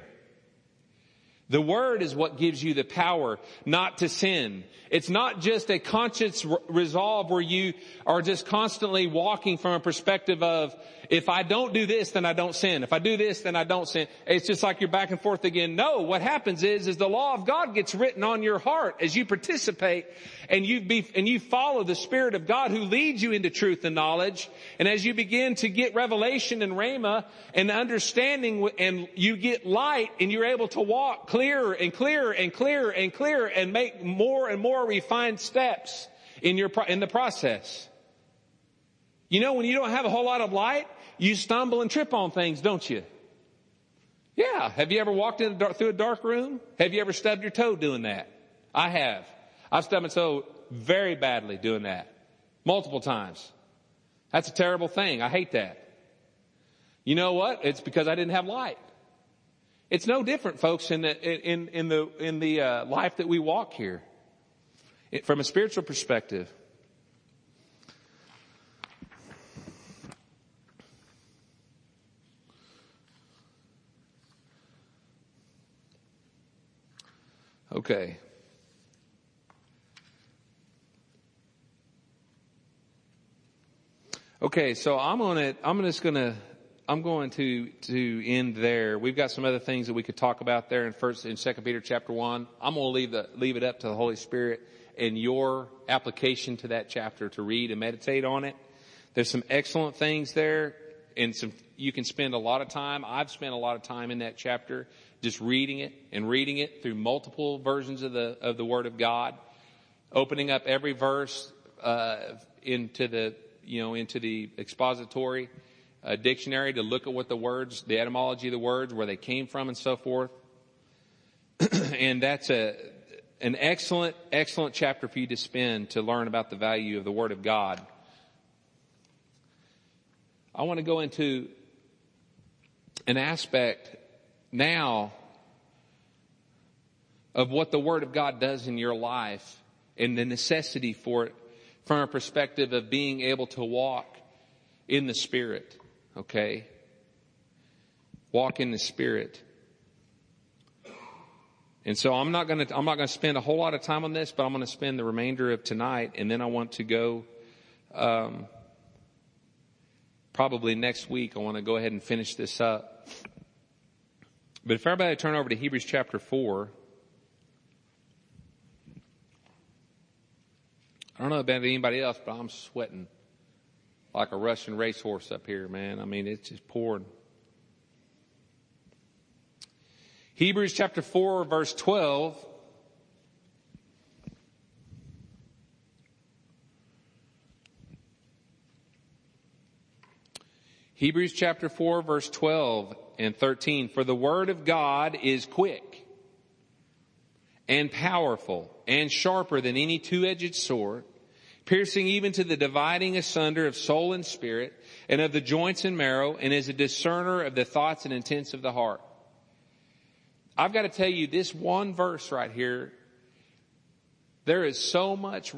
The word is what gives you the power not to sin. It's not just a conscious resolve where you are just constantly walking from a perspective of, if I don't do this, then I don't sin. If I do this, then I don't sin. It's just like you're back and forth again. No, what happens is, is the law of God gets written on your heart as you participate and you be, and you follow the Spirit of God who leads you into truth and knowledge. And as you begin to get revelation and rhema and understanding and you get light and you're able to walk clearer and clearer and clearer and clearer and make more and more refined steps in your, in the process. You know, when you don't have a whole lot of light, you stumble and trip on things, don't you? Yeah. Have you ever walked in a dark, through a dark room? Have you ever stubbed your toe doing that? I have. I've stubbed my toe very badly doing that. Multiple times. That's a terrible thing. I hate that. You know what? It's because I didn't have light. It's no different, folks, in the, in, in the, in the uh, life that we walk here. It, from a spiritual perspective. Okay. Okay, so I'm gonna, I'm just gonna, I'm going to, to end there. We've got some other things that we could talk about there in first, in second Peter chapter one. I'm gonna leave the, leave it up to the Holy Spirit and your application to that chapter to read and meditate on it. There's some excellent things there and some, you can spend a lot of time. I've spent a lot of time in that chapter just reading it and reading it through multiple versions of the, of the Word of God, opening up every verse, uh, into the, you know, into the expository uh, dictionary to look at what the words, the etymology of the words, where they came from and so forth. and that's a, an excellent, excellent chapter for you to spend to learn about the value of the Word of God. I want to go into an aspect now of what the Word of God does in your life and the necessity for it from a perspective of being able to walk in the Spirit. Okay? Walk in the Spirit. And so I'm not going to, I'm not going to spend a whole lot of time on this, but I'm going to spend the remainder of tonight and then I want to go, um, probably next week. I want to go ahead and finish this up. But if everybody turn over to Hebrews chapter 4, I don't know about anybody else, but I'm sweating like a Russian racehorse up here, man. I mean, it's just pouring. Hebrews chapter 4 verse 12. Hebrews chapter 4 verse 12 and 13. For the word of God is quick and powerful and sharper than any two-edged sword, piercing even to the dividing asunder of soul and spirit and of the joints and marrow and is a discerner of the thoughts and intents of the heart. I've got to tell you this one verse right here. There is so much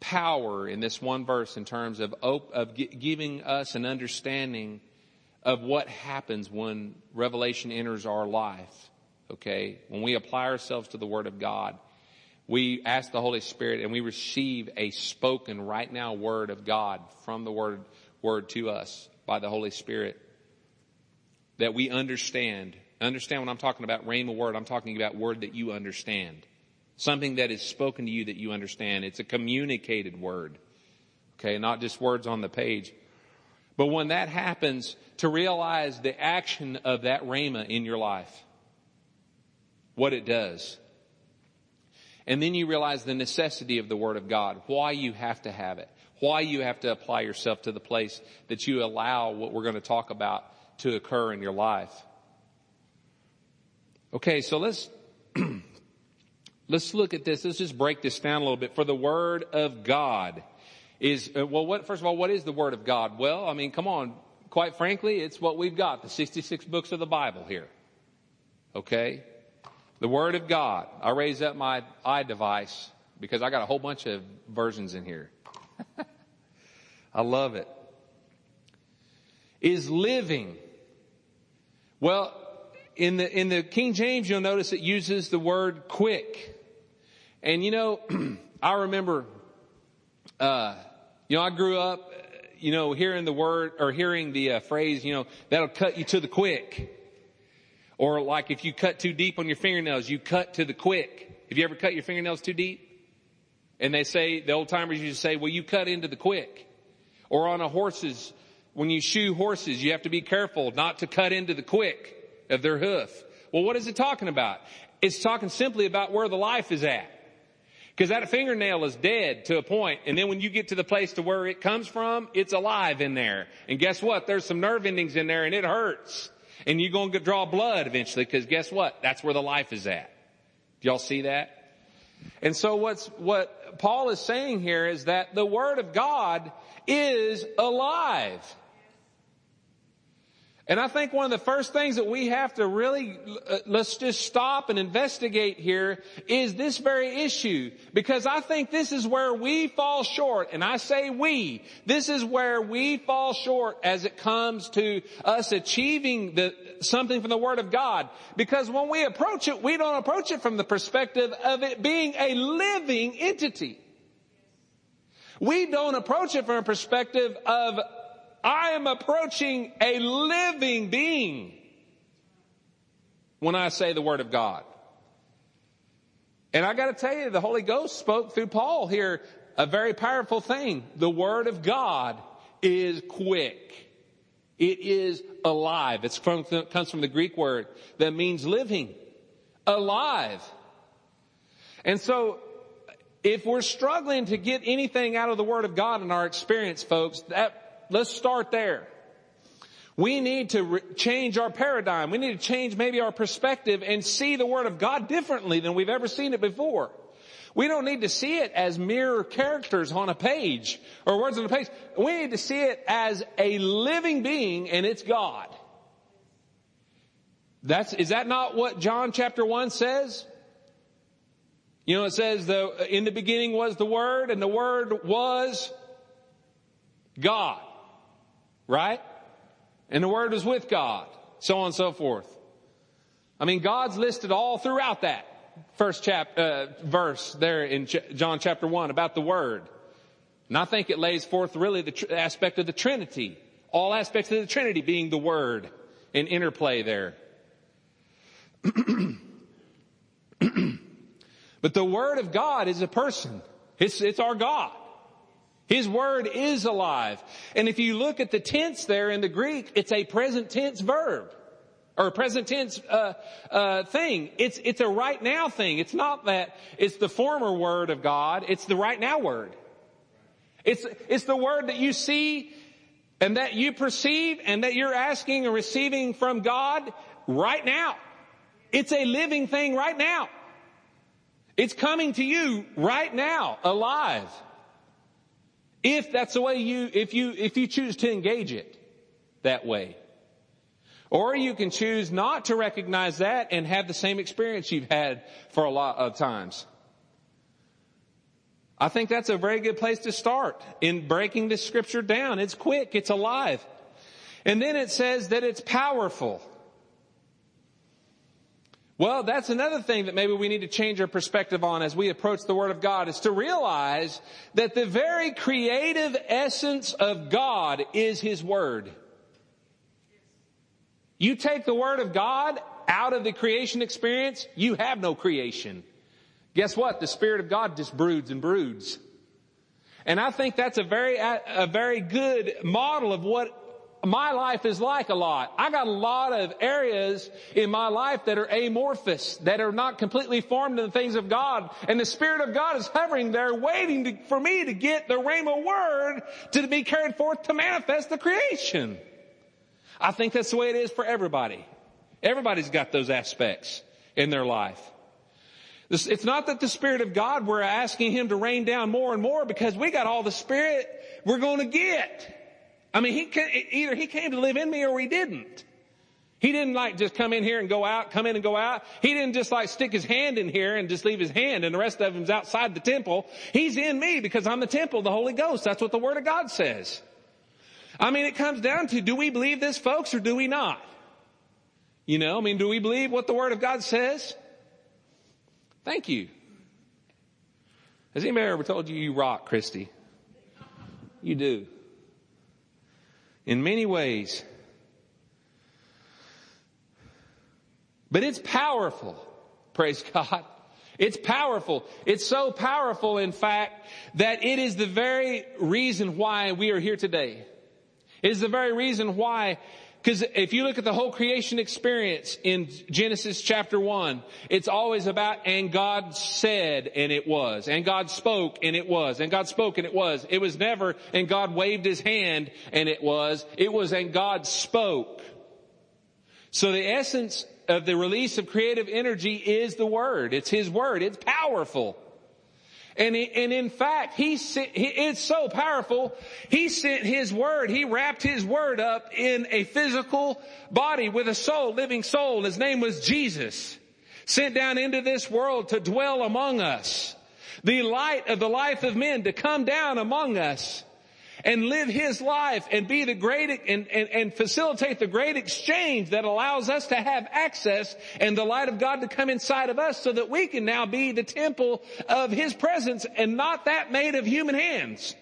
power in this one verse in terms of, of giving us an understanding of what happens when revelation enters our life. Okay. When we apply ourselves to the Word of God, we ask the Holy Spirit and we receive a spoken right now Word of God from the Word, Word to us by the Holy Spirit that we understand Understand when I'm talking about rhema word, I'm talking about word that you understand. Something that is spoken to you that you understand. It's a communicated word. Okay, not just words on the page. But when that happens, to realize the action of that rhema in your life, what it does. And then you realize the necessity of the Word of God, why you have to have it, why you have to apply yourself to the place that you allow what we're going to talk about to occur in your life. Okay, so let's, let's look at this. Let's just break this down a little bit. For the Word of God is, uh, well, what, first of all, what is the Word of God? Well, I mean, come on. Quite frankly, it's what we've got, the 66 books of the Bible here. Okay? The Word of God. I raised up my iDevice because I got a whole bunch of versions in here. I love it. Is living. Well, in the, in the King James, you'll notice it uses the word quick. And you know, I remember, uh, you know, I grew up, you know, hearing the word or hearing the uh, phrase, you know, that'll cut you to the quick. Or like if you cut too deep on your fingernails, you cut to the quick. Have you ever cut your fingernails too deep? And they say, the old timers used to say, well, you cut into the quick. Or on a horse's, when you shoe horses, you have to be careful not to cut into the quick of their hoof. Well, what is it talking about? It's talking simply about where the life is at. Because that fingernail is dead to a point, and then when you get to the place to where it comes from, it's alive in there. And guess what? There's some nerve endings in there and it hurts. And you're going to draw blood eventually because guess what? That's where the life is at. Do y'all see that? And so what's, what Paul is saying here is that the Word of God is alive. And I think one of the first things that we have to really, uh, let's just stop and investigate here is this very issue. Because I think this is where we fall short. And I say we. This is where we fall short as it comes to us achieving the, something from the Word of God. Because when we approach it, we don't approach it from the perspective of it being a living entity. We don't approach it from a perspective of I am approaching a living being when I say the word of God. And I gotta tell you, the Holy Ghost spoke through Paul here a very powerful thing. The word of God is quick. It is alive. It comes from the Greek word that means living. Alive. And so, if we're struggling to get anything out of the Word of God in our experience, folks, that, let's start there. We need to re- change our paradigm. We need to change maybe our perspective and see the Word of God differently than we've ever seen it before. We don't need to see it as mere characters on a page or words on a page. We need to see it as a living being and it's God. That's, is that not what John chapter 1 says? You know, it says the, in the beginning was the Word and the Word was God. Right? And the Word was with God. So on and so forth. I mean, God's listed all throughout that first chap, uh, verse there in Ch- John chapter 1 about the Word. And I think it lays forth really the tr- aspect of the Trinity. All aspects of the Trinity being the Word in interplay there. but the Word of God is a person. It's, it's our God. His Word is alive. And if you look at the tense there in the Greek, it's a present tense verb or present tense uh, uh, thing. It's it's a right now thing. It's not that it's the former word of God. It's the right now word. It's it's the word that you see and that you perceive and that you're asking and receiving from God right now. It's a living thing right now. It's coming to you right now, alive. If that's the way you, if you, if you choose to engage it that way. Or you can choose not to recognize that and have the same experience you've had for a lot of times. I think that's a very good place to start in breaking this scripture down. It's quick. It's alive. And then it says that it's powerful. Well, that's another thing that maybe we need to change our perspective on as we approach the Word of God is to realize that the very creative essence of God is His Word. You take the Word of God out of the creation experience, you have no creation. Guess what? The Spirit of God just broods and broods. And I think that's a very, a very good model of what my life is like a lot. I got a lot of areas in my life that are amorphous, that are not completely formed in the things of God. And the Spirit of God is hovering there waiting to, for me to get the rhema word to be carried forth to manifest the creation. I think that's the way it is for everybody. Everybody's got those aspects in their life. It's not that the Spirit of God, we're asking Him to rain down more and more because we got all the Spirit we're going to get. I mean, he can, either He came to live in me or He didn't. He didn't like just come in here and go out, come in and go out. He didn't just like stick his hand in here and just leave his hand and the rest of him's outside the temple. He's in me because I'm the temple of the Holy Ghost. That's what the Word of God says. I mean, it comes down to, do we believe this folks or do we not? You know, I mean, do we believe what the Word of God says? Thank you. Has anybody ever told you you rock, Christy? You do. In many ways. But it's powerful. Praise God. It's powerful. It's so powerful, in fact, that it is the very reason why we are here today is the very reason why because if you look at the whole creation experience in Genesis chapter 1, it's always about, and God said, and it was. And God spoke, and it was. And God spoke, and it was. It was never, and God waved his hand, and it was. It was, and God spoke. So the essence of the release of creative energy is the Word. It's His Word. It's powerful. And, and in fact, he, sent, he, it's so powerful. He sent his word. He wrapped his word up in a physical body with a soul, living soul. His name was Jesus. Sent down into this world to dwell among us. The light of the life of men to come down among us and live his life and be the great and, and, and facilitate the great exchange that allows us to have access and the light of God to come inside of us so that we can now be the temple of his presence and not that made of human hands.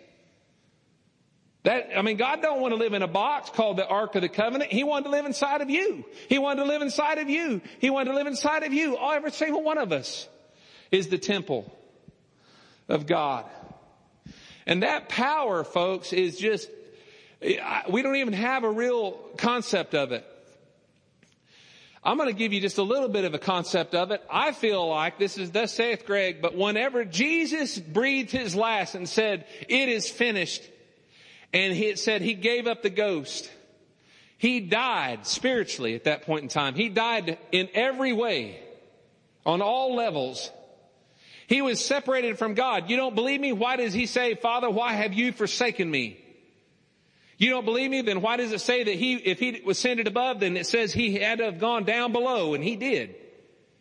That, I mean, God don't want to live in a box called the Ark of the Covenant. He wanted to live inside of you. He wanted to live inside of you. He wanted to live inside of you. Every single one of us is the temple of God. And that power, folks, is just, We don't even have a real concept of it. I'm going to give you just a little bit of a concept of it. I feel like this is thus saith Greg, but whenever Jesus breathed his last and said, it is finished, and he said he gave up the ghost, he died spiritually at that point in time. He died in every way, on all levels. He was separated from God. You don't believe me? Why does he say, Father, why have you forsaken me? You don't believe me? Then why does it say that he, if he was ascended above, then it says he had to have gone down below, and he did.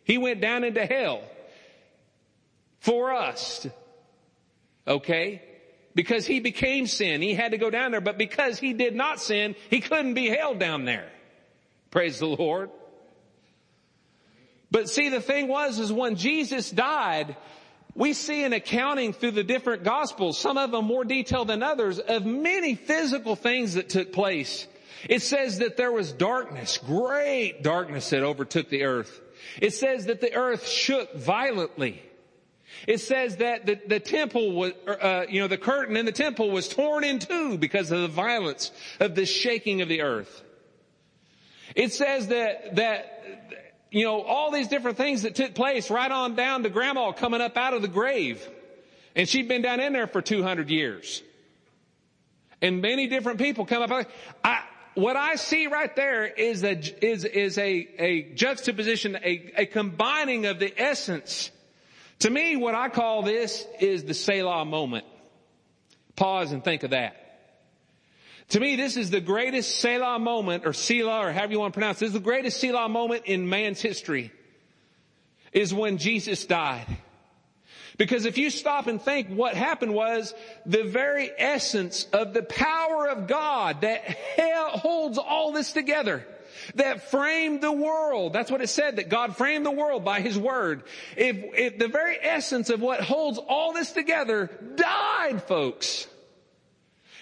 He went down into hell for us. Okay? Because he became sin. He had to go down there, but because he did not sin, he couldn't be held down there. Praise the Lord. But see, the thing was, is when Jesus died, we see an accounting through the different gospels, some of them more detailed than others, of many physical things that took place. It says that there was darkness, great darkness that overtook the earth. It says that the earth shook violently. It says that the, the temple was, uh, you know, the curtain in the temple was torn in two because of the violence of the shaking of the earth. It says that, that you know, all these different things that took place right on down to grandma coming up out of the grave. And she'd been down in there for 200 years. And many different people come up. I, what I see right there is a, is, is a, a juxtaposition, a, a combining of the essence. To me, what I call this is the Selah moment. Pause and think of that. To me, this is the greatest Selah moment, or Selah, or however you want to pronounce it. This is the greatest Selah moment in man's history, is when Jesus died. Because if you stop and think what happened was the very essence of the power of God that holds all this together, that framed the world. That's what it said, that God framed the world by His Word. If, if the very essence of what holds all this together died, folks,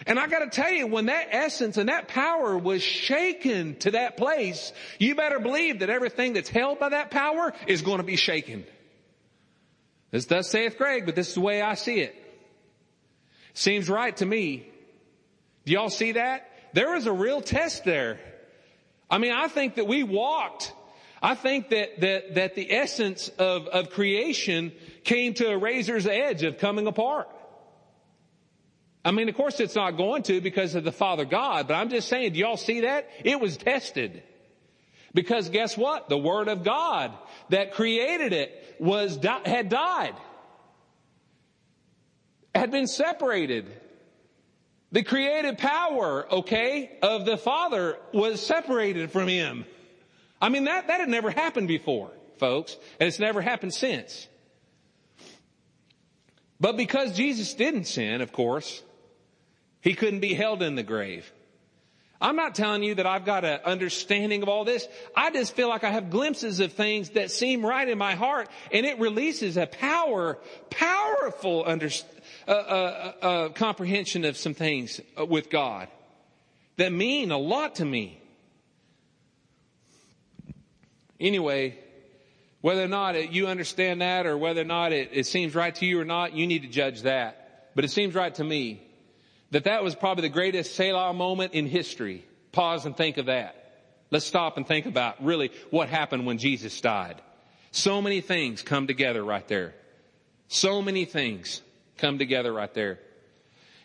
and I gotta tell you, when that essence and that power was shaken to that place, you better believe that everything that's held by that power is to be shaken. This does saith Greg, but this is the way I see it. Seems right to me. Do y'all see that? There was a real test there. I mean, I think that we walked. I think that, that, that the essence of, of creation came to a razor's edge of coming apart. I mean, of course it's not going to because of the Father God, but I'm just saying, do y'all see that? It was tested. Because guess what? The Word of God that created it was, had died. Had been separated. The creative power, okay, of the Father was separated from Him. I mean, that, that had never happened before, folks, and it's never happened since. But because Jesus didn't sin, of course, he couldn't be held in the grave. I'm not telling you that I've got an understanding of all this. I just feel like I have glimpses of things that seem right in my heart and it releases a power, powerful under, uh, uh, uh, uh comprehension of some things uh, with God that mean a lot to me. Anyway, whether or not it, you understand that or whether or not it, it seems right to you or not, you need to judge that. But it seems right to me that that was probably the greatest Selah moment in history. Pause and think of that. Let's stop and think about really what happened when Jesus died. So many things come together right there. So many things come together right there.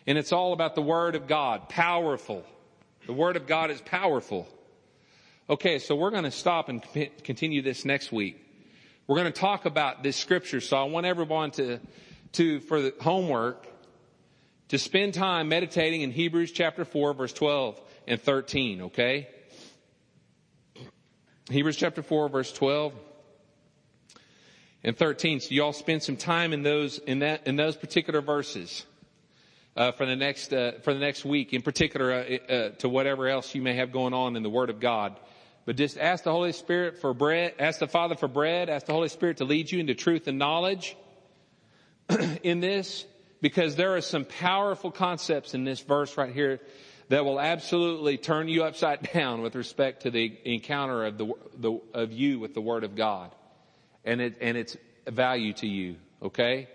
And it's all about the Word of God. Powerful. The Word of God is powerful. Okay, so we're going to stop and continue this next week. We're going to talk about this scripture. So I want everyone to, to, for the homework, to spend time meditating in Hebrews chapter 4 verse 12 and 13, okay? Hebrews chapter 4 verse 12 and 13. So y'all spend some time in those, in that, in those particular verses. Uh, for the next uh, for the next week, in particular, uh, uh, to whatever else you may have going on in the Word of God, but just ask the Holy Spirit for bread, ask the Father for bread, ask the Holy Spirit to lead you into truth and knowledge in this, because there are some powerful concepts in this verse right here that will absolutely turn you upside down with respect to the encounter of the, the of you with the Word of God, and it and its value to you. Okay.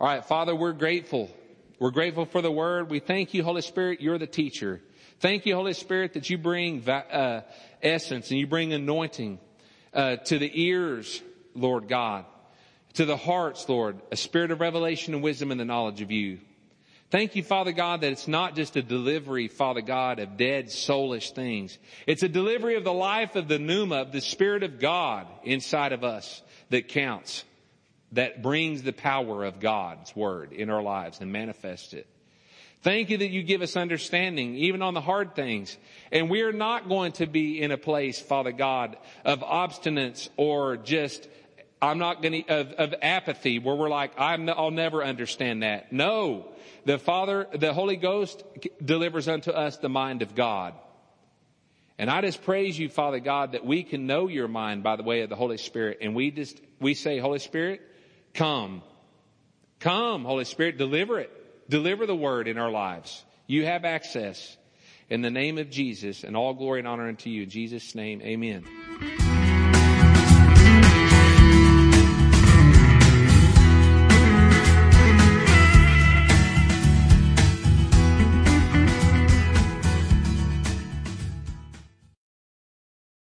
All right, Father, we're grateful We're grateful for the word. We thank you, Holy Spirit, you're the teacher. Thank you, Holy Spirit, that you bring uh, essence and you bring anointing uh, to the ears, Lord God, to the hearts, Lord, a spirit of revelation and wisdom and the knowledge of you. Thank you, Father God, that it's not just a delivery, Father God, of dead soulish things. It's a delivery of the life of the pneuma, of the Spirit of God inside of us that counts, that brings the power of God's Word in our lives and manifests it. Thank you that you give us understanding, even on the hard things. And we are not going to be in a place, Father God, of obstinance or just, I'm not going to, of, of apathy where we're like, I'm, I'll never understand that. No. The Father, the Holy Ghost delivers unto us the mind of God. And I just praise you, Father God, that we can know your mind by the way of the Holy Spirit. And we just, we say, Holy Spirit, come. Come, Holy Spirit, deliver it. Deliver the word in our lives. You have access. In the name of Jesus, and all glory and honor unto you. In Jesus' name, amen.